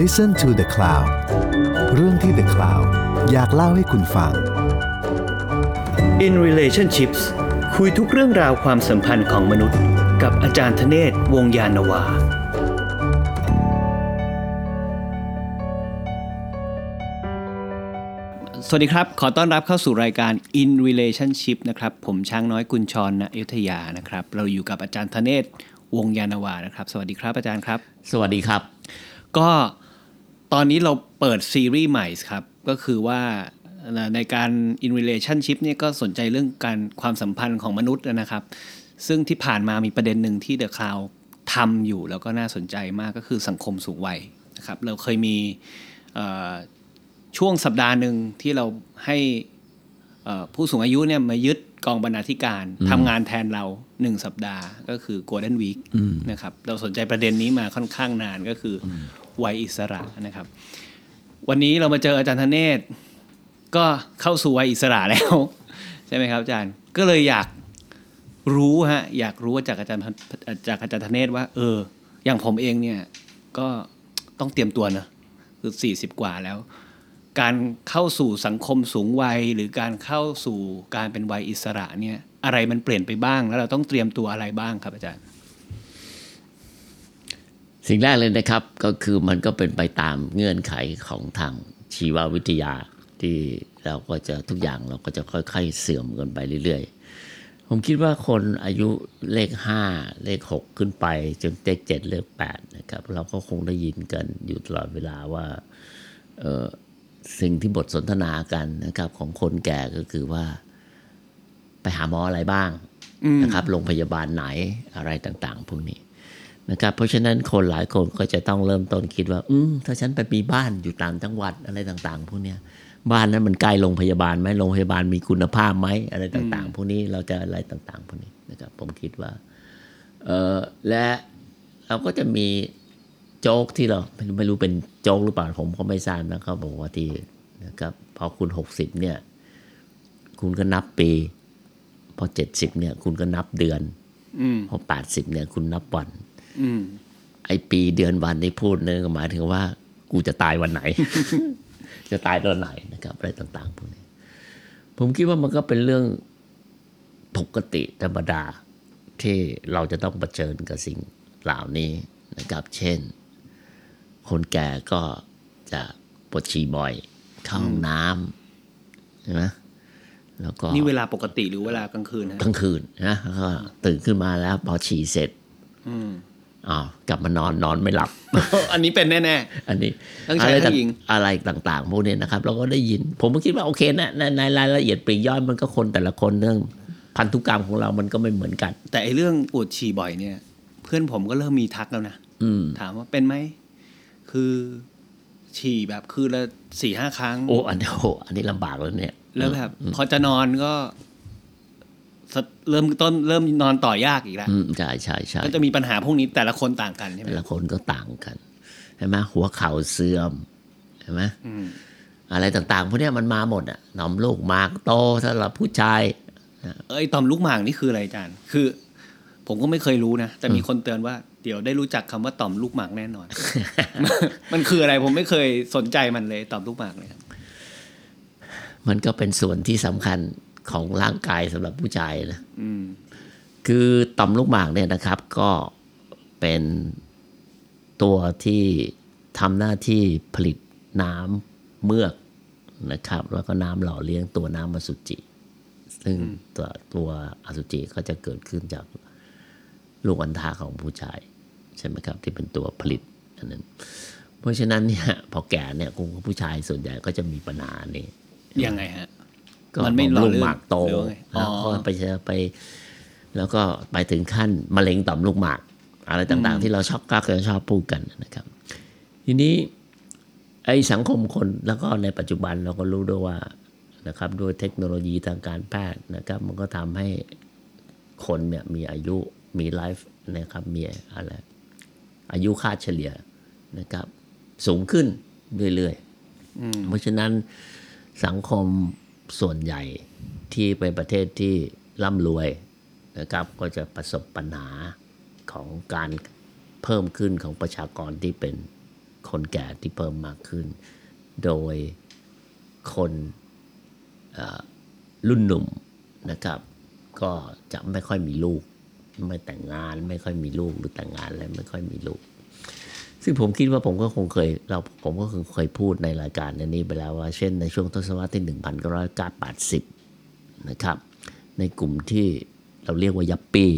Listen to the Cloud เรื่องที่ The Cloud อยากเล่าให้คุณฟัง In Relationships คุยทุกเรื่องราวความสัมพันธ์ของมนุษย์ กับอาจารย์ธเนศวงศ์ยานนาวา สวัสดีครับ ขอต้อนรับเข้าสู่รายการ In Relationship นะครับ ผมช้างน้อยกุญชรณอยุธยานะครับ เราอยู่กับอาจารย์ธเนศวงศ์ยานนาวานะครับ สวัสดีครับอาจารย์ครับ สวัสดีครับ ก็ ตอนนี้เราเปิดซีรีส์ใหม่ครับ ก็คือว่าในการ in relationship เนี่ยก็สนใจเรื่องการความสัมพันธ์ของมนุษย์นะครับ ซึ่งที่ผ่านมามีประเด็นหนึ่งที่ The Cloud ทำอยู่แล้วก็น่าสนใจมากก็คือสังคมสูงวัยนะครับ เราเคยมีเอ่อช่วงสัปดาห์หนึ่งที่เราให้เอ่อผู้สูงอายุเนี่ยมายึดกองบรรณาธิการทำงานแทนเราหนึ่งสัปดาห์ก็คือ Golden Week นะครับ เราสนใจประเด็นนี้มาค่อนข้างนานก็คืออ วัยอิสระนะครับ วันนี้เรามาเจออาจารย์ธเนศก็เข้าสู่วัยอิสระแล้ว ใช่ไหมครับอาจารย์ก็เลยอยากรู้ฮะอยากรู้จากอาจารย์จากอาจารย์ธเนศว่า เออ อย่างผมเองเนี่ยก็ต้องเตรียมตัวนะคือสี่สิบกว่าแล้ว การเข้าสู่สังคมสูงวัย หรือการเข้าสู่การเป็นวัยอิสระเนี่ยอะไรมันเปลี่ยนไปบ้างแล้วเราต้องเตรียมตัวอะไรบ้างครับอาจารย์ สิ่งแรกเลยนะครับก็คือมันก็เป็นไปตามเงื่อนไขของทางชีววิทยาที่เราก็จะทุกอย่างเราก็จะค่อย ๆ เสื่อมกันไปเรื่อย ๆ ผมคิดว่าคนอายุเลขห้าเลขหกขึ้นไป จนเลขเจ็ดเลขแปดนะครับเราก็คงได้ยินกันอยู่ตลอดเวลาว่าเออสิ่งที่บทสนทนากันนะครับ ของคนแก่ก็คือว่า ไปหาหมออะไรบ้างนะครับโรงพยาบาลไหนอะไรต่าง ๆ พวกนี้ นะครับเพราะฉะนั้นคนหลายคนก็จะต้องเริ่มต้นคิดว่า อืมถ้าฉันไปมีบ้านอยู่ต่างจังหวัดอะไรต่างๆ พวกเนี้ยบ้านนั้นมันใกล้โรงพยาบาลไหมโรงพยาบาลมีคุณภาพไหมอะไรต่าง ๆ พวกนี้เราจะอะไรต่าง ๆ พวกนี้นะครับ ผมคิดว่าเออและเราก็จะมีโจ๊กที่เราไม่รู้ไม่รู้เป็นโจ๊กหรือเปล่าผมก็ไม่ทราบนะเขาบอกว่าที่นะครับพอคุณหกสิบเนี่ย คุณก็นับปี พอเจ็ดสิบเนี่ย คุณก็นับเดือนอืมพอแปดสิบเนี่ย คุณนับวันอืม ไอปีเดือนวันที่พูดเนี่ยก็หมายถึงว่า กูจะตายวันไหน จะตายตอนไหนนะครับอะไรต่าง ๆพวกนี้ผมคิดว่ามันก็เป็นเรื่องปกติธรรมดาที่เราจะต้องเผชิญกับสิ่งเหล่านี้นะครับ เช่น คนแก่ก็จะปวดฉี่บ่อย เข้าห้องน้ำใช่ไหมแล้วก็นี่เวลาปกติหรือเวลากลางคืนฮะกลางคืนนะแล้วก็ตื่นขึ้นมาแล้วพอฉี่เสร็จ อืมอ้าวกลับมานอนนอนไม่หลับ อันนี้เป็นแน่อันนี้ทั้งชายอะไรทั้งหญิงอะไรต่างๆ พวกนี้นะครับ เราก็ได้ยิน ผมก็คิดว่าโอเคนะในในรายละเอียดปลีกย่อยมันก็คนแต่ละคนเรื่องพันธุกรรมของเรามันก็ไม่เหมือนกันๆแต่ไอเรื่องปวดฉี่บ่อยเนี่ย เพื่อนผมก็เริ่มมีทักแล้วนะอืมถามว่าเป็นไหม คือฉี่แบบคือละสี่ห้าครั้ง โอ้อันนี้โอ้อันนี้ลำบากแล้วเนี่ย แล้วแบบพอจะนอนก็สะ เริ่มต้นเริ่มนอนต่อยากอีกแล้วอืมใช่ใช่ใช่ก็จะมีปัญหาพวกนี้แต่ละคนต่างกันใช่ไหมแต่ละคนก็ต่างกันใช่ไหมหัวเข่าเสื่อมใช่ไหมอืมอะไรต่างๆพวกเนี้ยมันมาหมดอะหนอมลูกหมากโตสำหรับผู้ชายเอ้ยต่อมลูกหมากนี่คืออะไรอาจารย์ คือ ผมก็ไม่เคยรู้นะแต่มีคนเตือนว่าเดี๋ยวได้รู้จักคำว่าต่อมลูกหมากแน่นอน มันคืออะไรผมไม่เคยสนใจมันเลยต่อมลูกหมากเลยครับมันก็เป็นส่วนที่สำคัญ ของร่างกายสำหรับผู้ชายนะอืมคือต่อมลูกหมากเนี่ยนะครับ ก็เป็นตัวที่ทำหน้าที่ผลิตน้ำเมือกนะครับ แล้วก็น้ำหล่อเลี้ยงตัวน้ำอสุจิ ซึ่งตัวตัวอสุจิก็จะเกิดขึ้นจากลูกอัณฑะของผู้ชาย ใช่ไหมครับ ที่เป็นตัวผลิตอันนั้น เพราะฉะนั้นเนี่ยพอแก่เนี่ยกลุ่มผู้ชายส่วนใหญ่ก็จะมีปัญหานี้ยังไงฮะก็ มันไม่หล่อลูกลื่นหมากโตหรือว่าไงอ๋แล้วอก็ไปเจอไป แล้วก็ไปถึงขั้นมะเร็งต่อมลูกหมาก อะไรต่างๆ ที่เราชอบก็เคยชอบพูดกันนะครับ ทีนี้ไอ้สังคมคนแล้วก็ในปัจจุบันเราก็รู้ด้วยว่านะครับด้วยเทคโนโลยีทางการแพทย์นะครับ มันก็ทำให้คนเนี่ยมีอายุมีไลฟ์นะครับมีอะไรอายุค่าเฉลี่ยนะครับ สูงขึ้นเรื่อยๆเพราะฉะนั้นสังคม ส่วนใหญ่ที่เป็นประเทศที่ร่ำรวยนะครับก็จะประสบปัญหาของการเพิ่มขึ้นของประชากรที่เป็นคนแก่ที่เพิ่มมากขึ้น โดยคนรุ่นหนุ่มนะครับ ก็จะไม่ค่อยมีลูก ไม่แต่งงาน ไม่ค่อยมีลูกหรือแต่งงานแล้วไม่ค่อยมีลูก ซึ่งผมคิดว่าผมก็คงเคยเราผมก็คงเคยพูดในรายการในนี้ไปแล้วว่าเช่นในช่วงทศวรรษที่ 1980 นะครับ ในกลุ่มที่เราเรียกว่า yuppie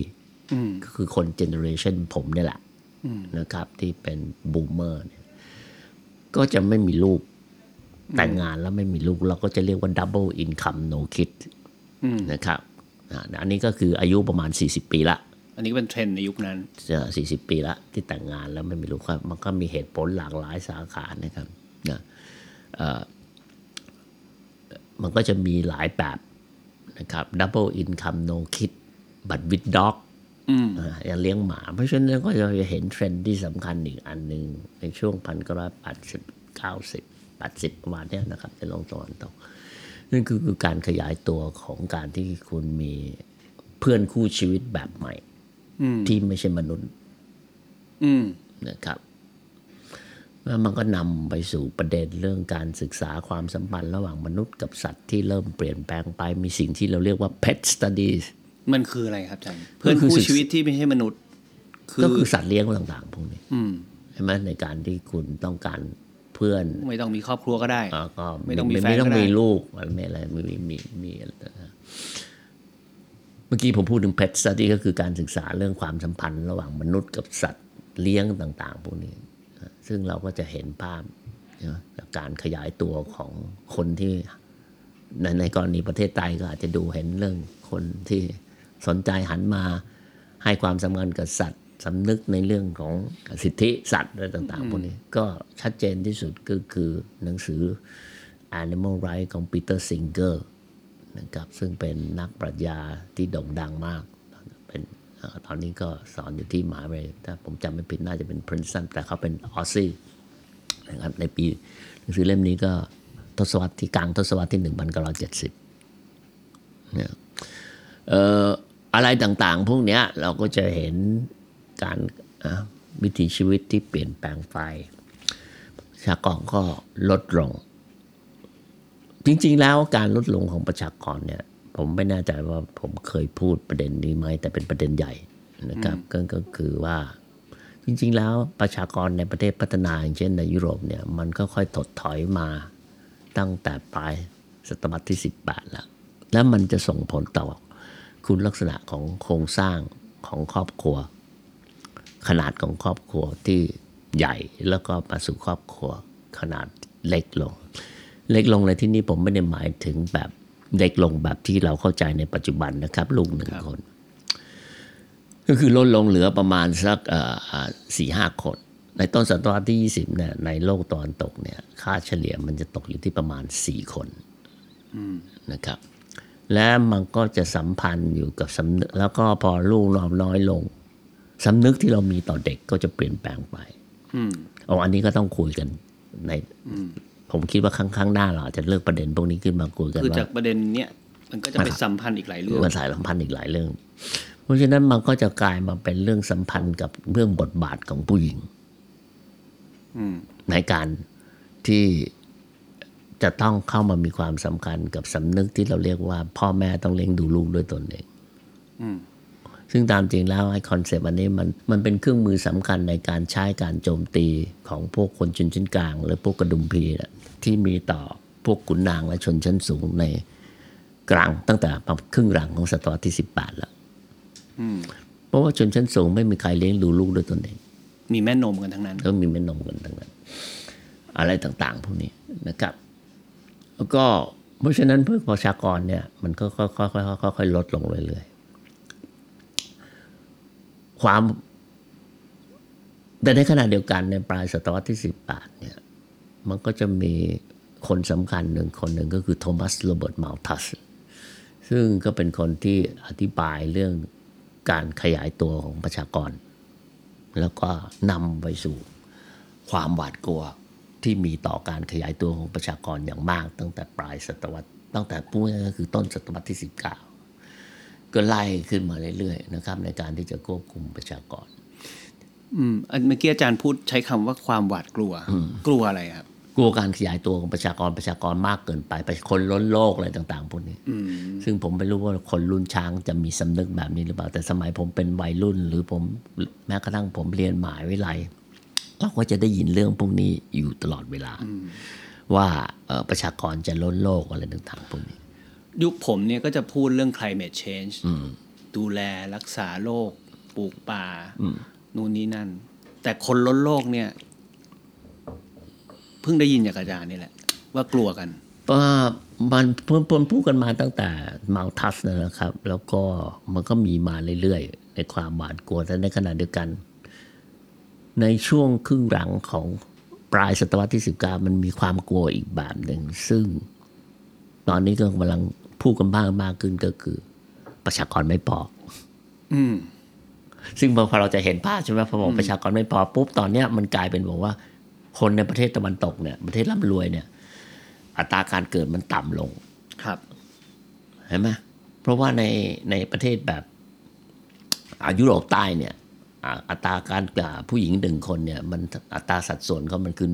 ก็คือคน generation ผมเนี่ยแหละนะครับ ที่เป็น boomer เนี่ยก็จะไม่มีลูกแต่งงานแล้วไม่มีลูก เราก็จะเรียกว่า double income no kid นะครับอ่าอันนี้ก็คืออายุประมาณ 40 ปีละ อันนี้ก็เป็นเทรนด์ในยุคนั้นสี่สิบปีละที่แต่งงานแล้วไม่มีลูกครับ มันก็มีเหตุผลหลากหลายสาขานะครับนะเอ่อมันก็จะมีหลายแบบนะครับ double income no kid but with dog อ่ายังเลี้ยงหมา เพราะฉะนั้นก็จะเห็นเทรนด์ที่สำคัญอีกอันหนึ่งในช่วงพันเก้าร้อยแปดสิบเก้าสิบแปดสิบประมาณเนี้ยนะครับในโลกตะวันตกนั่นคือคือการขยายตัวของการที่คุณมีเพื่อนคู่ชีวิตแบบใหม่ ที่ไม่ใช่มนุษย์อืมนะครับแล้วมันก็นำไปสู่ประเด็นเรื่องการศึกษาความสัมพันธ์ระหว่างมนุษย์กับสัตว์ที่เริ่มเปลี่ยนแปลงไปมีสิ่งที่เราเรียกว่า pet studies มันคืออะไรครับอาจารย์เพื่อนก็คือคู่ศึกชีวิตที่ไม่ใช่มนุษย์คือก็คือสัตว์เลี้ยงต่างๆพวกนี้อืมใช่ไหมในการที่คุณต้องการเพื่อน ไม่ต้องมีครอบครัวก็ได้อ่าก็ไม่ต้องมีแฟนไม่ต้องก็ได้มีลูกอะไรไม่อะไรมีมีมี เมื่อกี้ผมพูดถึง pet study ก็คือการศึกษาเรื่องความสัมพันธ์ ระหว่างมนุษย์กับสัตว์เลี้ยงต่างๆ พวกนี้ ซึ่งเราก็จะเห็นภาพจากการขยายตัวของคนที่ในในกรณีประเทศไทยก็อาจจะดูเห็นเรื่องคนที่สนใจหันมาให้ความสำคัญกับสัตว์สำนึกในเรื่องของสิทธิสัตว์อะไรต่างๆพวกนี้ก็ชัดเจนที่สุดก็คือหนังสือ Animal Rights ของ Peter Singer นะครับซึ่งเป็นนักปรัชญาที่โด่งดังมากเป็นตอนนี้ก็สอนอยู่ที่มหาวิทยาลัยถ้าผมจำไม่ผิดน่าจะเป็น Princeton แต่เขาเป็นออซซี่นะครับในปีหนังสือเล่มนี้ก็ทศวรรษที่กลางทศวรรษที่ 1970เนี่ยเอ่ออะไรต่างๆ พวกเนี้ยเราก็จะเห็นการวิถีชีวิตที่เปลี่ยนแปลงไปประชากรก็ลดลง จริง ๆ แล้วการลดลงของประชากรเนี่ย ผมไม่แน่ใจว่าผมเคยพูดประเด็นนี้ไหมแต่เป็นประเด็นใหญ่นะครับก็ก็คือว่าจริง ๆ แล้วประชากรในประเทศพัฒนาอย่างเช่นในยุโรปเนี่ยมันก็ค่อยถดถอยมาตั้งแต่ปลายศตวรรษที่ 18 แล้ว แล้วมันจะส่งผลต่อคุณลักษณะของโครงสร้างของครอบครัว ขนาดของครอบครัวที่ใหญ่แล้วก็มาสู่ครอบครัวขนาดเล็กลง เล็กลงในที่นี้ผมไม่ได้หมายถึงแบบเล็กลงแบบที่เราเข้าใจในปัจจุบันนะครับ ลูกหนึ่งคน ก็คือลดลงเหลือประมาณสักสี่ห้าคน ในต้นศตวรรษที่ 20เนี่ยในโลกตะวันตกเนี่ย ค่าเฉลี่ยมันจะตกอยู่ที่ประมาณ4คนนะครับ และมันก็จะสัมพันธ์อยู่กับสำนึกแล้วก็พอลูกนอมน้อยลงสำนึกที่เรามีต่อเด็กก็จะเปลี่ยนแปลงไปอืมเอาอันนี้ก็ต้องคุยกันใน ผมคิดว่าครั้งข้างหน้าเราอาจจะเลือกประเด็นพวกนี้ขึ้นมาคุยกันคือว่าจากประเด็นเนี้ยมันก็จะไปสัมพันธ์อีกหลายเรื่องมันสายสัมพันธ์อีกหลายเรื่อง เพราะฉะนั้นมันก็จะกลายมาเป็นเรื่องสัมพันธ์กับเรื่องบทบาทของผู้หญิงอืมในการที่จะต้องเข้ามามีความสำคัญกับสำนึกที่เราเรียกว่า พ่อแม่ต้องเลี้ยงดูลูกด้วยตนเองอืมซึ่งตามจริงแล้วไอ้คอนเซปต์อันนี้มันมันเป็นเครื่องมือสำคัญในการใช้การโจมตีของพวกคนชนชั้นกลาง หรือพวกกระฎุมพีน่ะ ที่มีต่อพวกขุนนางและชนชั้นสูงในกลางตั้งแต่ครึ่งหลังของศตวรรษที่สิบแปดแล้วอืมเพราะว่าชนชั้นสูงไม่มีใครเลี้ยงดูลูกด้วยตนเอง มีแม่นมกันทั้งนั้นก็มีแม่นมกันทั้งนั้น อะไรต่างๆพวกนี้นะครับ แล้วก็เพราะฉะนั้นเพื่อประชากรเนี่ย มันก็ค่อยๆค่อยๆค่อยๆลดลงเรื่อยๆความแต่ในขณะเดียวกันในปลายศตวรรษที่สิบแปดเนี่ย มันก็จะมีคนสำคัญหนึ่งคนหนึ่งก็คือโทมัสโรเบิร์ตมาลทัสซึ่งก็เป็นคนที่อธิบายเรื่องการขยายตัวของประชากร แล้วก็นำไปสู่ความหวาดกลัวที่มีต่อการขยายตัวของประชากรอย่างมาก ตั้งแต่ปลายศตวรรษตั้งแต่พูดง่ายๆก็คือต้นศตวรรษที่ 19 ก็ไล่ขึ้นมาเรื่อยๆนะครับ ในการที่จะควบคุมประชากร อืมอันเมื่อกี้อาจารย์พูดใช้คำว่าความหวาดกลัว กลัวอะไรครับ กลัวการขยายตัวของประชากรประชากรมากเกินไปไปคนล้นโลกอะไรต่าง ๆพวกนี้อืมซึ่งผมไม่รู้ว่าคนรุ่นช้างจะมีสำนึกแบบนี้หรือเปล่า แต่สมัยผมเป็นวัยรุ่น หรือผมแม้กระทั่งผมเรียนหมหาวิทยาลัยเราก็จะได้ยินเรื่องพวกนี้อยู่ตลอดเวลา ว่าเอ่อประชากรจะล้นโลกอะไรต่างๆพวกนี้ ยุคผมเนี่ยก็จะพูดเรื่อง climate change ดูแลรักษาโลกปลูกป่านู่นนี่นั่น แต่คนล้นโลกเนี่ย เพิ่งได้ยินจากอาจารย์นี่แหละ ว่ากลัวกันว่ามันเพิ่มพูดกันมาตั้งแต่มาทัสนะครับ แล้วก็มันก็มีมาเรื่อยๆ ในความหวาดกลัวแต่ในขณะเดียวกัน ในช่วงครึ่งหลังของปลายศตวรรษที่ 19 มันมีความกลัวอีกแบบหนึ่ง ซึ่งตอนนี้ก็กำลังพูดกันมากมากขึ้นก็คือ ประชากรไม่พออืมซึ่งพอเราจะเห็นภาพใช่ไหมพอบอกประชากรไม่พอปุ๊บตอนเนี้ยมันกลายเป็นบอกว่า คนในประเทศตะวันตกเนี่ยประเทศร่ำรวยเนี่ย อัตราการเกิดมันต่ำลงครับเห็นไหมเพราะว่าในในประเทศแบบอายุโรปใต้เนี่ยอ่าอัตราการอ่าผู้หญิงหนึ่งคนเนี่ยมันอัตราสัดส่วนเขามันคือ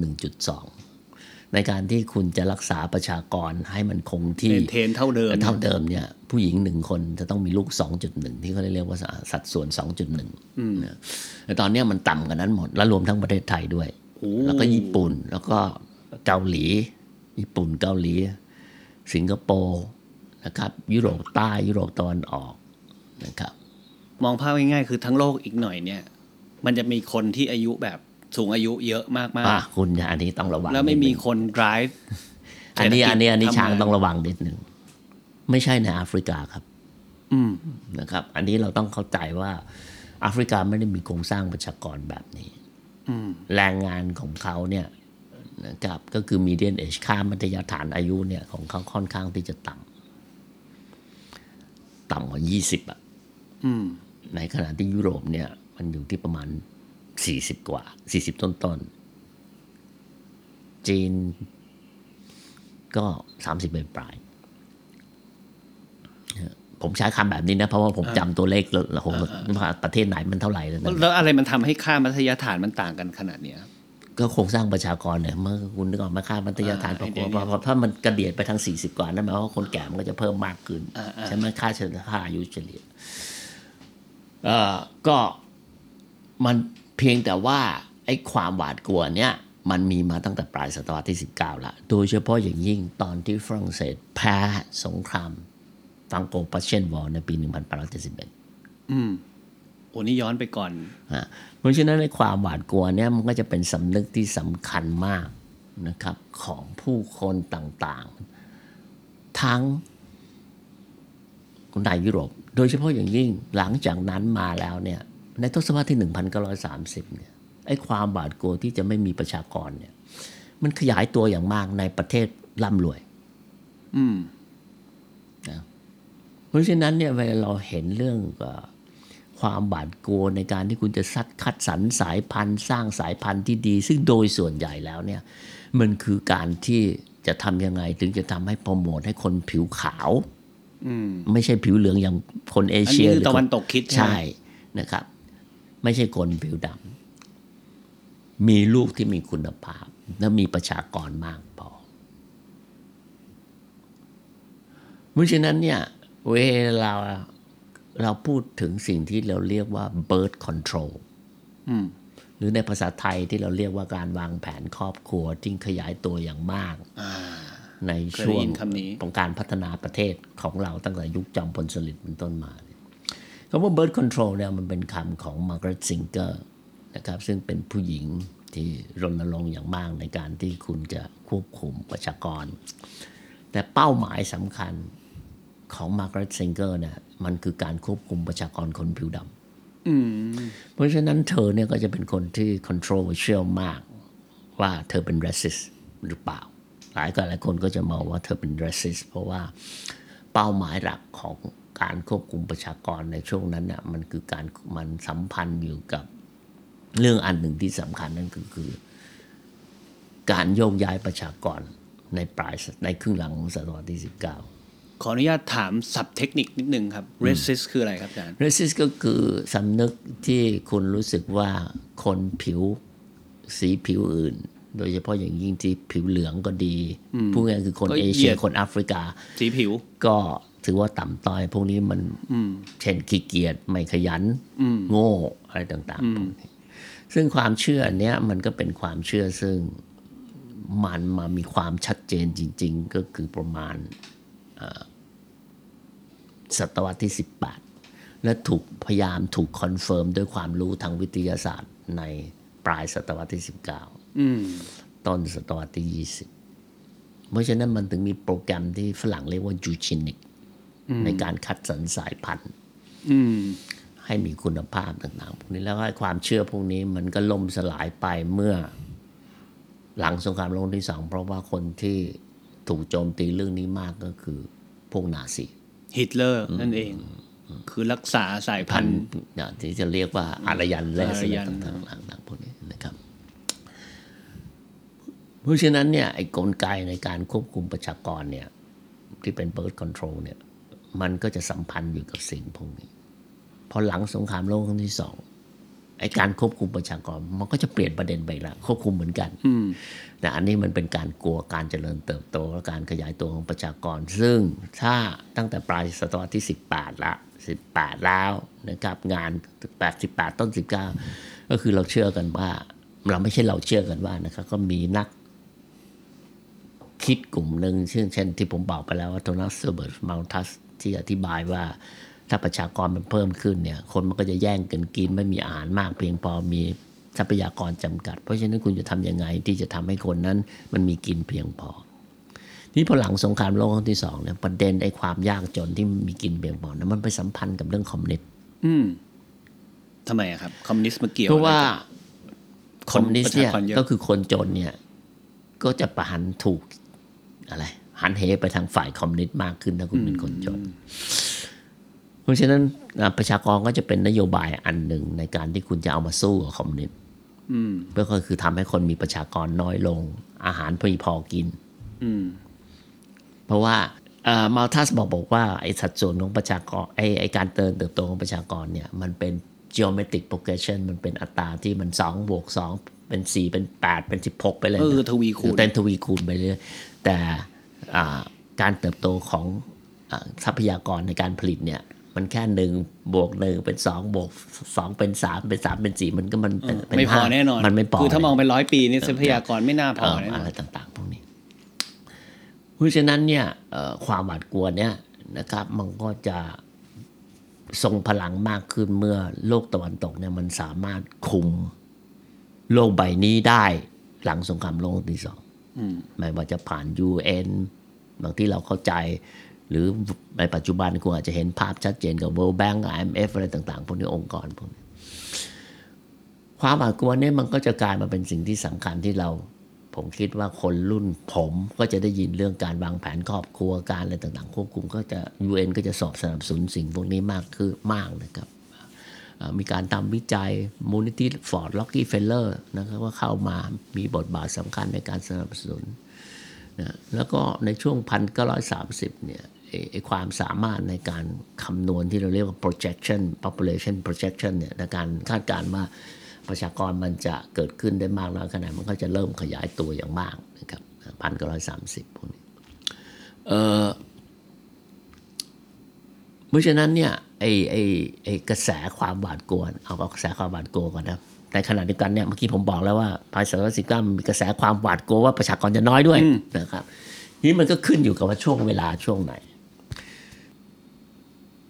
1.2 ในการที่คุณจะรักษาประชากรให้มันคงที่เทนเท่าเดิมเท่าเดิมเนี่ย ผู้หญิงหนึ่งคนจะต้องมีลูก 2.1 ที่เขาเรียกว่าสัดส่วน 2.1นะแต่ตอนเนี้ยมันต่ำกว่านั้นหมด แล้วรวมทั้งประเทศไทยด้วยโอ้ แล้วก็ญี่ปุ่น แล้วก็เกาหลี ญี่ปุ่นเกาหลี สิงคโปร์นะครับ ยุโรปใต้ยุโรปตะวันออกนะครับ มองภาพง่ายๆคือทั้งโลกอีกหน่อยเนี่ย มันจะมีคนที่อายุแบบสูงอายุเยอะมากอะคุณอันนี้ต้องระวังๆแล้วไม่มีนิดนึงคน drive อันนี้อันนี้อันนี้เศรษฐกิจช้างทำต้องระวังนิดหนึ่งไม่ใช่ในแอฟริกาครับ อืมนะครับ อันนี้เราต้องเข้าใจว่าแอฟริกาไม่ได้มีโครงสร้างประชากรแบบนี้อืม แรงงานของเขาเนี่ยนะครับก็คือ median age ค่ามัธยฐานอายุเนี่ยของเขาค่อนข้างที่จะต่ำต่ำกว่า20อะอืมในขณะที่ยุโรปเนี่ย มันอยู่ที่ประมาณ40กว่า40ต้นต้นๆจีนก็30เป็นปลายๆ ผมใช้คำแบบนี้นะ เพราะว่าผมจำตัวเลขแล้วผมว่าประเทศไหนมันเท่าไหร่แล้วนะแล้วอะไรมันทำให้ค่ามัธยฐานมันต่างกันขนาดเนี้ยครับก็โครงสร้างประชากรเนี่ยเมื่อคุณนึกออกไหมาค่ามัธยฐานพอ่าอไอ้เดี๋ยวพอพอถ้ามันกระเดียดไปทาง 40 กว่านั่นหมายความว่าคนแก่มันก็จะเพิ่มมากขึ้นอ่าอ่าใช่ไหมค่าเฉลี่ยค่าอายุเฉลี่ยเอ่อก็มันเพียงแต่ว่าไอ้ความหวาดกลัวเนี่ยมันมีมาตั้งแต่ปลายศตวรรษที่ 19 ละ โดยเฉพาะอย่างยิ่งตอนที่ฝรั่งเศสแพ้สงคราม ฟังโกปัชเชนวอร์ในปี 1871 อืมโอ้นี่ย้อนไปก่อนอะเพราะฉะนั้นในความหวาดกลัวเนี่ยมันก็จะเป็นสำนึกที่สำคัญมากนะครับ ของผู้คนต่างๆ ทั้งในยุโรป โดยเฉพาะอย่างยิ่งหลังจากนั้นมาแล้วเนี่ย ในทศวรรษที่ 1930 เนี่ยไอ้ความหวาดกลัวที่จะไม่มีประชากรเนี่ย มันขยายตัวอย่างมากในประเทศร่ำรวย อืม เพราะฉะนั้นเนี่ยเวลาเราเห็นเรื่องเอ่อความบาดกลัวในการที่คุณจะซัดคัดสรรสายพันธุ์ สร้างสายพันธุ์ที่ดี ซึ่งโดยส่วนใหญ่แล้วเนี่ยมันคือการที่จะทำยังไงถึงจะทำให้โปรโมทให้คนผิวขาวอืมไม่ใช่ผิวเหลืองอย่างคนเออันเชีนี้ยคือหรืตะวันคตกคิดใช่ใช่ไหมนะครับ ไม่ใช่คนผิวดำมีลูกที่มีคุณภาพ และมีประชากรมากพอเพราะฉะนั้นเนี่ย เวลาเราพูดถึงสิ่งที่เราเรียกว่า birth control อืมหรือในภาษาไทยที่เราเรียกว่าการวางแผนครอบครัวที่ขยายตัวอย่างมากอ่าในเคยได้ช่วงยินคำนี้ของการพัฒนาประเทศของเราตั้งแต่ยุคจอมพลสฤษดิ์เป็นต้นมาเนี่ยคำว่า birth control เนี่ยมันเป็นคำของ Margaret Singer นะครับ ซึ่งเป็นผู้หญิงที่รณรงค์อย่างมากในการที่คุณจะควบคุมประชากร แต่เป้าหมายสำคัญ ของ Margaret Singer เนี่ยมันคือการควบคุมประชากรคนผิวดำอืมเพราะฉะนั้นเธอเนี่ยก็จะเป็นคนที่ controversial มาก ว่าเธอเป็น racist หรือเปล่า หลายก็หลายคนก็จะมองว่าเธอเป็น racist เพราะว่าเป้าหมายหลักของการควบคุมประชากรในช่วงนั้นน่ะมันคือการมันสัมพันธ์อยู่กับเรื่องอันหนึ่งที่สำคัญนั่นก็คือ การโยกย้ายประชากรในปลายในครึ่งหลังของศตวรรษที่ 19 ขออนุญาตถามสับเทคนิคนิดนึงครับ resist คืออะไรครับอาจารย์ resist ก็คือสำนึกที่คุณรู้สึกว่าคนผิวสีผิวอื่น โดยเฉพาะอย่างยิ่งที่ผิวเหลืองก็ดีพูดง่ายๆคือคนก็เอเชียเหยียดคนแอฟริกา สีผิวก็ถือว่าต่ำต้อยพวกนี้มันเช่นขี้เกียจไม่ขยัน โง่อะไรต่างๆพวกนี้ซึ่งความเชื่อเนี้ยมันก็เป็นความเชื่อซึ่งมันมามีความชัดเจนจริง ๆ ก็คือประมาณเอ่อ ศตวรรษที่ 18 และถูกพยายามถูก confirm ด้วยความรู้ทางวิทยาศาสตร์ในปลายศตวรรษที่อืม19ต้นศตวรรษที่ 20 เพราะฉะนั้นมันถึงมีโปรแกรมที่ฝรั่งเรียกว่า eugenic ในการคัดสรรสายพันธุ์อืมให้มีคุณภาพต่างๆ พวกนี้แล้วก็ความเชื่อพวกนี้มันก็ล่มสลายไปเมื่อหลังสงครามโลกที่สองเพราะว่าคนที่ ถูกโจมตีเรื่องนี้มากก็คือพวกนาซีฮิตเลอร์นั่นเอง คือรักษาสายพันธุ์อย่างที่จะเรียกว่าอารยันและอารยันต่างๆต่างๆพวกนี้นะครับ เพราะฉะนั้นเนี่ยไอ้กลไกในการควบคุมประชากรเนี่ย ที่เป็น birth control เนี่ย มันก็จะสัมพันธ์อยู่กับสิ่งพวกนี้ พอหลังสงครามโลกครั้งที่สอง ไอ้การควบคุมประชากรมันก็จะเปลี่ยนประเด็นไปละควบคุมเหมือนกันอืมแต่อันนี้มันเป็นการกลัวการเจริญเติบโตและการขยายตัวของประชากร ซึ่งถ้าตั้งแต่ปลายศตวรรษที่ 18 ละ 18 แล้วนะครับปลาย 18 ต้น 19 ก็คือเราเชื่อกันว่า เราไม่ใช่เราเชื่อกันว่านะครับก็มีนักคิดกลุ่มหนึ่งซึ่งเช่นที่ผมบอกไปแล้วว่าโทนัสเซอร์เบิร์ตมัลทัสที่อธิบายว่า ถ้าประชากรมันเพิ่มขึ้นเนี่ย คนมันก็จะแย่งกันกินไม่มีอาหารมากเพียงพอมีทรัพยากรจำกัด เพราะฉะนั้นคุณจะทำยังไงที่จะทำให้คนนั้นมันมีกินเพียงพอ นี่พอหลังสงครามโลกครั้งที่สองเนี่ยประเด็นไอ้ความยากจนที่มีกินเพียงพอนะมันไปสัมพันธ์กับเรื่องคอมมิวนิสต์อืมทำไมอะครับคอมมิวนิสต์มาเกี่ยวเพราะว่าอไกับคอมมิวนิสต์เนี่ยประชากรเยอะก็คือคนจนเนี่ย ก็จะประหันถูกอะไรหันเหไปทางฝ่ายคอมมิวนิสต์มากขึ้นถ้าคุณเป็นคนจน เพราะฉะนั้นอะประชากรก็จะเป็นนโยบายอันหนึ่งในการที่คุณจะเอามาสู้กับคอมมิวนิสต์อืมก็คือทำให้คนมีประชากรน้อยลง อาหารพอพอกินอืมเพราะว่ามัลทัสบอกบอกว่าไอ้สัดส่วนของประชากรไอ้ไอ้การเติบเติบโตของประชากรเนี่ย มันเป็น geometric progression มันเป็นอัตราที่มัน2บวก2เป็น 4 เป็น 8 เป็น 16 ไปเลยเออนะทวีคูณเป็นทวีคูณไปเรื่อยแต่อ่าการเติบโตของอาทรัพยากรในการผลิตเนี่ย มันแค่หนึ่งบวกหนึ่งเป็นสองบวกสองเป็นสามเป็นสามเป็นสี่มันก็มันเป็นเป็นไม่พอห้าแน่นอนมันไม่พอคือถ้ามองเป็นร้อยปีนี่ทรัพยากรไม่น่าพอเอ่อแน่นออะไรนต่าง ๆ พวกนี้ เพราะฉะนั้นเนี่ยเอ่อความหวาดกลัวเนี่ยนะครับ มันก็จะทรงพลังมากขึ้นเมื่อโลกตะวันตกเนี่ยมันสามารถคุมโลกใบนี้ได้หลังสงครามโลกที่สองอืมไม่ว่าจะผ่าน UN บางที่เราเข้าใจ หรือในปัจจุบันคุณอาจจะเห็นภาพชัดเจนกับ World Bank IMF อะไรต่างๆ พวกนี้องค์กรพวกนี้ความหวาดกลัวเนี่ยมันก็จะกลายมาเป็นสิ่งที่สำคัญที่เรา ผมคิดว่าคนรุ่นผมก็จะได้ยินเรื่องการวางแผนครอบครัวการอะไรต่างๆ ควบคุมก็จะ UN ก็จะสอบสนับสนุนสิ่งพวกนี้มากคือมากนะครับมีการทำวิจัยมูลนิธิฟอร์ดร็อกกี้เฟลเลอร์นะครับว่าเข้ามามีบทบาทสำคัญในการสนับสนุนนะแล้วก็ในช่วง 1930 เนี่ย ความสามารถในการคำนวณที่เราเรียกว่า projection population projection เนี่ยในการคาดการณ์ว่าประชากรมันจะเกิดขึ้นได้มากน้อยขนาดมันก็จะเริ่มขยายตัวอย่างมากนะครับพันเก้าร้อยสามสิบพวกนี้เออเพราะฉะนั้นเนี่ยไอ้ไอ้ไอ้กระแสความหวาดกลัวเอากระแสความหวาดกลัวก่อนนะในขณะเดียวกันเนี่ยเมื่อกี้ผมบอกแล้วว่าปลายศตวรรษสิบเก้ามันมีกระแสความหวาดกลัวว่าประชากรจะน้อยด้วยนะครับนี่มันก็ขึ้นอยู่กับว่าช่วงเวลาช่วงไหน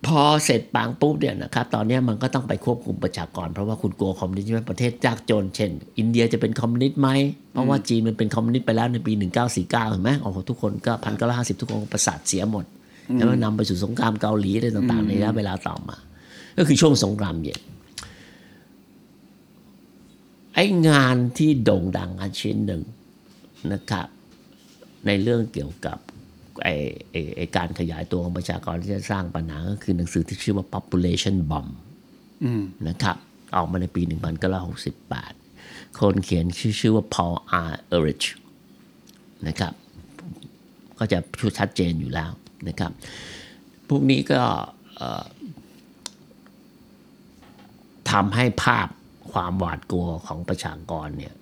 พอเสร็จปางปุ๊บเนี่ยนะครับตอนนี้มันก็ต้องไปควบคุมประชากร เพราะว่าคุณกลัวคอมมิวนิสต์ใช่ไหมประเทศยากจนเช่น อินเดียจะเป็นคอมมิวนิสต์ไหมเพราะว่าจีนมันเป็นคอมมิวนิสต์ไปแล้วในปี 1949เห็นไหมโอ้โหทุกคนก็พันเก้าร้อยห้าสิบทุกคนประสาทเสียหมดแล้วนนำไปสู่สงครามเกาหลีอะไรต่างๆในระยะเวลาต่อมา ก็คือช่วงสงครามเย็นไอ้งานที่โด่งดังอันชิ้นหนึ่งนะครับ ในเรื่องเกี่ยวกับ ไอ้ไอ้ไอ้การขยายตัวของประชากรที่จะสร้างปัญหาก็คือหนังสือที่ชื่อว่า population bomb อืมนะครับออกมาในปี 1968 คนเขียนชื่อชื่อว่า Paul R. Ehrlich นะครับก็จะชัดเจนอยู่แล้วนะครับ พวกนี้ก็เอ่อทำให้ภาพความหวาดกลัวของประชากรเนี่ย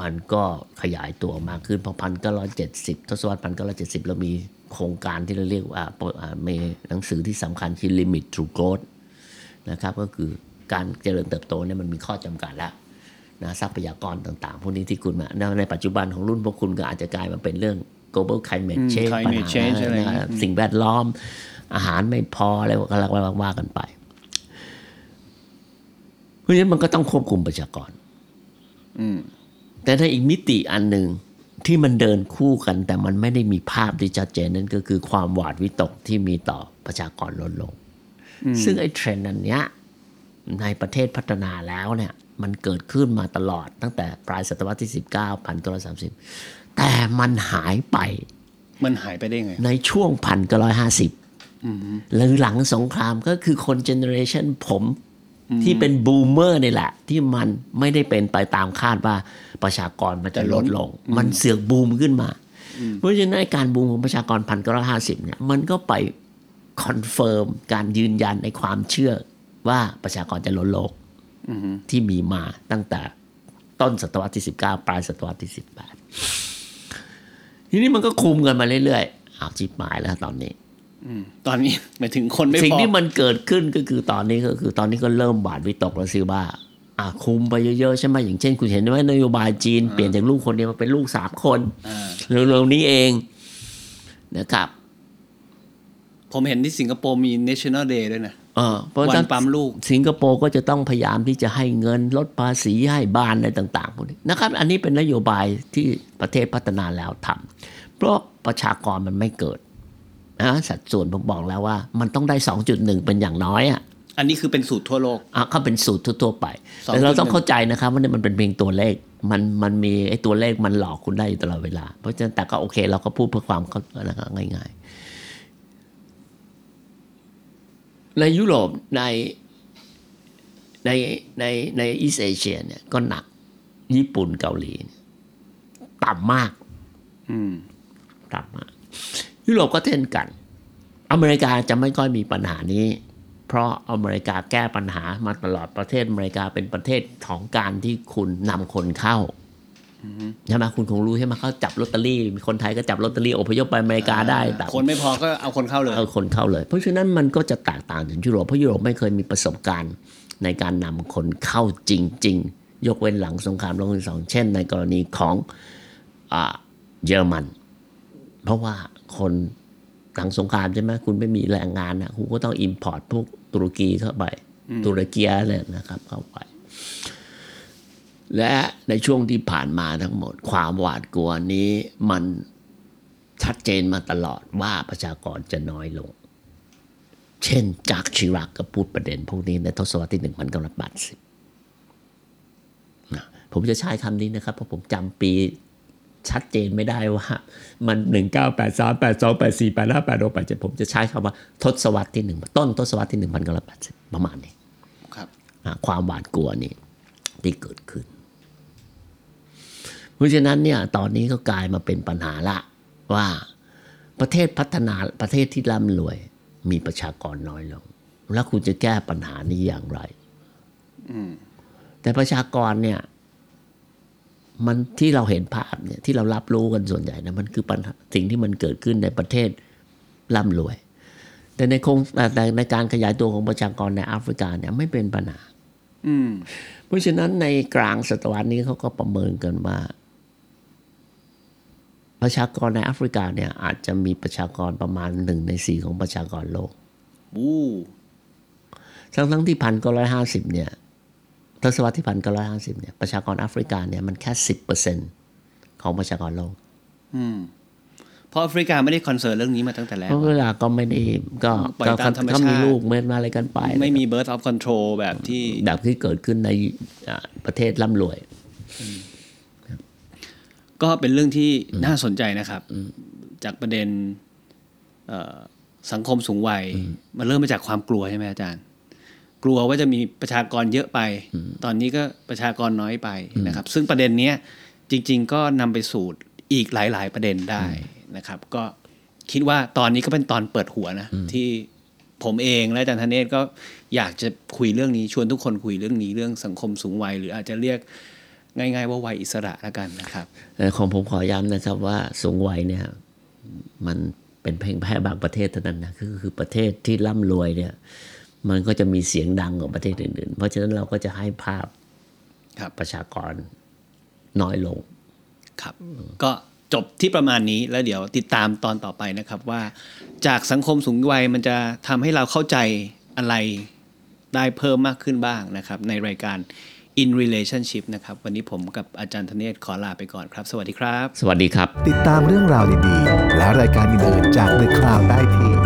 มันก็ขยายตัวมากขึ้นพอพันเก้าร้อยเจ็ดสิบทศวรรษพันเก้าร้อยเจ็ดสิบเรามีโครงการที่เราเรียกว่าอ่ามีหนังสือที่สำคัญคือ Limit to Growth นะครับก็คือการเจริญเติบโตเนี่ยมันมีข้อจำกัดแล้วนะทรัพยากรต่างๆ พวกนี้ที่คุณมาในปัจจุบันของรุ่นพวกคุณก็อาจจะกลายมาเป็นเรื่อง global climate อืม change ปัญ climate หา change อะไรอย่างเงี้ยนะสิ่งแวดล้อม อาหารไม่พออะไรก็แล้วว่ากันไป เพราะฉะนั้นมันก็ต้องควบคุมประชากรอืม แต่ในอีกมิติอันหนึ่งที่มันเดินคู่กันแต่มันไม่ได้มีภาพที่ชัดเจนนั่นก็คือความหวาดวิตกที่มีต่อประชากรลดลง ซึ่งไอ้เทรนด์อันเนี้ยในประเทศพัฒนาแล้วเนี่ย มันเกิดขึ้นมาตลอดตั้งแต่ปลายศตวรรษที่ 19พันเก้าร้อยสามสิบแต่มันหายไป มันหายไปได้ไง ในช่วงพันเก้าร้อยห้าสิบหรือหลังสงครามก็คือคน generation ผมที่เป็น boomer นี่แหละ ที่มันไม่ได้เป็นไปตามคาดว่า ประชากรมันจะลดลง มันเสือกบูมขึ้นมา เพราะฉะนั้นไอ้การบูมของประชากรพันเก้าร้อยห้าสิบเนี่ยมันก็ไปconfirm การยืนยันในความเชื่อว่าประชากรจะลดลงที่มีมาตั้งแต่ต้นศตวรรษที่สิบเก้าปลายศตวรรษที่สิบแปดทีนี้มันก็คุมกันมาเรื่อยๆอ้าวฉิบหายแล้วตอนนี้ตอนนี้หมายถึงคนไม่สิ่งพอที่มันเกิดขึ้นก็คือตอนนี้ก็คือ ตอนนี้ก็เริ่มปริวิตกแล้วสิว่าอะ คุมไปเยอะๆใช่ไหมอย่างเช่น คุณเห็นไหมนโยบายจีนเปลี่ยนจากลูกคนเดียวมาเป็นลูกสามคนอ่าเร็วๆนี้เองนะครับ ผมเห็นที่สิงคโปร์มี national day ด้วยนะเออเพราะวันฉะนั้นปั๊มลูก สิงคโปร์ก็จะต้องพยายามที่จะให้เงินลดภาษีให้บ้านอะไรต่างๆพวกนี้นะครับ อันนี้เป็นนโยบายที่ประเทศพัฒนาแล้วทำเพราะประชากรมันไม่เกิดนะสัดส่วนผมบอกแล้วว่า มันต้องได้ 2.1 เป็นอย่างน้อยอะ อันนี้คือเป็นสูตรทั่วโลกอะก็เป็นสูตรทั่วๆไปสองแต่เราต้องจุดหนึ่งเข้าใจนะครับว่าเนี่ยมันเป็นเพียงตัวเลขมันมันมีไอ้ตัวเลขมันหลอกคุณได้อยู่ตลอดเวลา เพราะฉะนั้นแต่ก็โอเคเราก็พูดเพื่อความเข้านะครับง่าย ๆ ในยุโรปในในในในอีสเอเชียเนี่ยก็หนักญี่ปุ่นเกาหลีเนี่ยต่ำมากอืมต่ำมาก ยุโรปก็เช่นกัน อเมริกาจะไม่ค่อยมีปัญหานี้ เพราะอเมริกาแก้ปัญหามาตลอดประเทศอเมริกาเป็นประเทศของการที่คุณนำคนเข้าใช่ไหมคุณคงรู้ใช่ไหมเขาจับลอตเตอรี่มีคนไทยก็จับลอตเตอรี่อพยพไปอเมริกาได้แต่คนไม่พอก็เอาคนเข้าเลยเอาคนเข้าเลย เพราะฉะนั้นมันก็จะแตกต่างจากยุโรปเพราะยุโรปไม่เคยมีประสบการณ์ในการนำคนเข้าจริง ๆ ยกเว้นหลังสงครามโลกครั้งที่สองเช่น ในกรณีของอ่าเยอรมัน เพราะว่าคน หลังสงครามใช่ไหมคุณไม่มีแรงงานนะคุณก็ต้อง import พวกตุรกีเข้าไป ตุรกีเลยนะครับ เข้าไป และในช่วงที่ผ่านมาทั้งหมด ความหวาดกลัวนี้มันชัดเจนมาตลอดว่าประชากรจะน้อยลง เช่นจากชิรักก็พูดประเด็นพวกนี้ในทศวรรษที่หนึ่งพันเก้าร้อยแปดสิบผมจะใช้คำนี้นะครับ เพราะผมจำปี ชัดเจนไม่ได้ว่ามันหนึ่งเก้าแปดสามแปดสองแปดสี่แปดห้าแปดหกแปดเจ็ดผมจะใช้คำว่าทศวรรษที่หนึ่งต้นทศวรรษที่หนึ่งพันเก้าร้อยแปดสิบประมาณนี้ครับอะความหวาดกลัวนี่ที่เกิดขึ้น เพราะฉะนั้นเนี่ยตอนนี้ก็กลายมาเป็นปัญหาละว่าประเทศพัฒนาประเทศที่ร่ำรวย มีประชากรน้อยลง แล้วคุณจะแก้ปัญหานี้อย่างไรแต่ประชากรเนี่ย มันที่เราเห็นภาพเนี่ยที่เรารับรู้กันส่วนใหญ่นะมันคือปัญหาสิ่งที่มันเกิดขึ้นในประเทศร่ำรวย แต่ในโครงแต่ในการขยายตัวของประชากรในแอฟริกาเนี่ยไม่เป็นปัญหาอืมเพราะฉะนั้นในกลางศตวรรษนี้เขาก็ประเมินกันว่า ประชากรในแอฟริกาเนี่ย อาจจะมีประชากรประมาณหนึ่งในสี่ของประชากรโลกอู้ทั้งทั้งที่พันก็ร้อยห้าสิบเนี่ยท ศวรรษที่พันก็ร้อยห้าสิบเนี่ยประชากรแอฟริกาเนี่ยมันแค่สิบเปอร์เซ็นของประชากรโลก อืมเพราะแอฟริกาไม่ได้คอนเซิร์นเรื่องนี้มาตั้งแต่แรกเพราะเวลาก็ไม่ได้ก็ปล่อยก็ตามธรรมชาติก็มีลูกเมื่อมาอะไรกันไป ไม่มี birth of control แบบที่แบบที่เกิดขึ้นในอ่าประเทศร่ำรวย ก็เป็นเรื่องที่น่าสนใจนะครับ จากประเด็นเอ่อสังคมสูงวัย มันเริ่มมาจากความกลัวใช่ไหมอาจารย์ กลัวว่าจะมีประชากรเยอะไป ตอนนี้ก็ประชากรน้อยไปนะครับ ซึ่งประเด็นเนี้ยจริง ๆ ก็นำไปสู่อีกหลาย ๆ ประเด็นได้นะครับ ก็คิดว่าตอนนี้ก็เป็นตอนเปิดหัวนะที่ผมเองและอาจารย์ธเนศก็อยากจะคุยเรื่องนี้ชวนทุกคนคุยเรื่องนี้เรื่องสังคมสูงวัย หรืออาจจะเรียกง่าย ๆ ว่าวัยอิสระแล้วกันนะครับแต่ของผมขอย้ำนะครับว่าสูงวัยเนี่ยมันเป็นเพียงแค่บางประเทศเท่านั้นนะคือคือประเทศที่ร่ำรวยเนี่ย มันก็จะมีเสียงดังกว่าประเทศอื่น ๆ เพราะฉะนั้นเราก็จะให้ภาพครับประชากรน้อยลงครับ ก็จบที่ประมาณนี้แล้วเดี๋ยวติดตามตอนต่อไปนะครับว่า จากสังคมสูงวัยมันจะทำให้เราเข้าใจอะไรได้เพิ่มมากขึ้นบ้างนะครับ ในรายการ In Relationship นะครับ วันนี้ผมกับอาจารย์ธเนศขอลาไปก่อนครับ สวัสดีครับ สวัสดีครับ ติดตามเรื่องราวดีๆ และรายการอื่นๆจาก The Cloud ได้ที่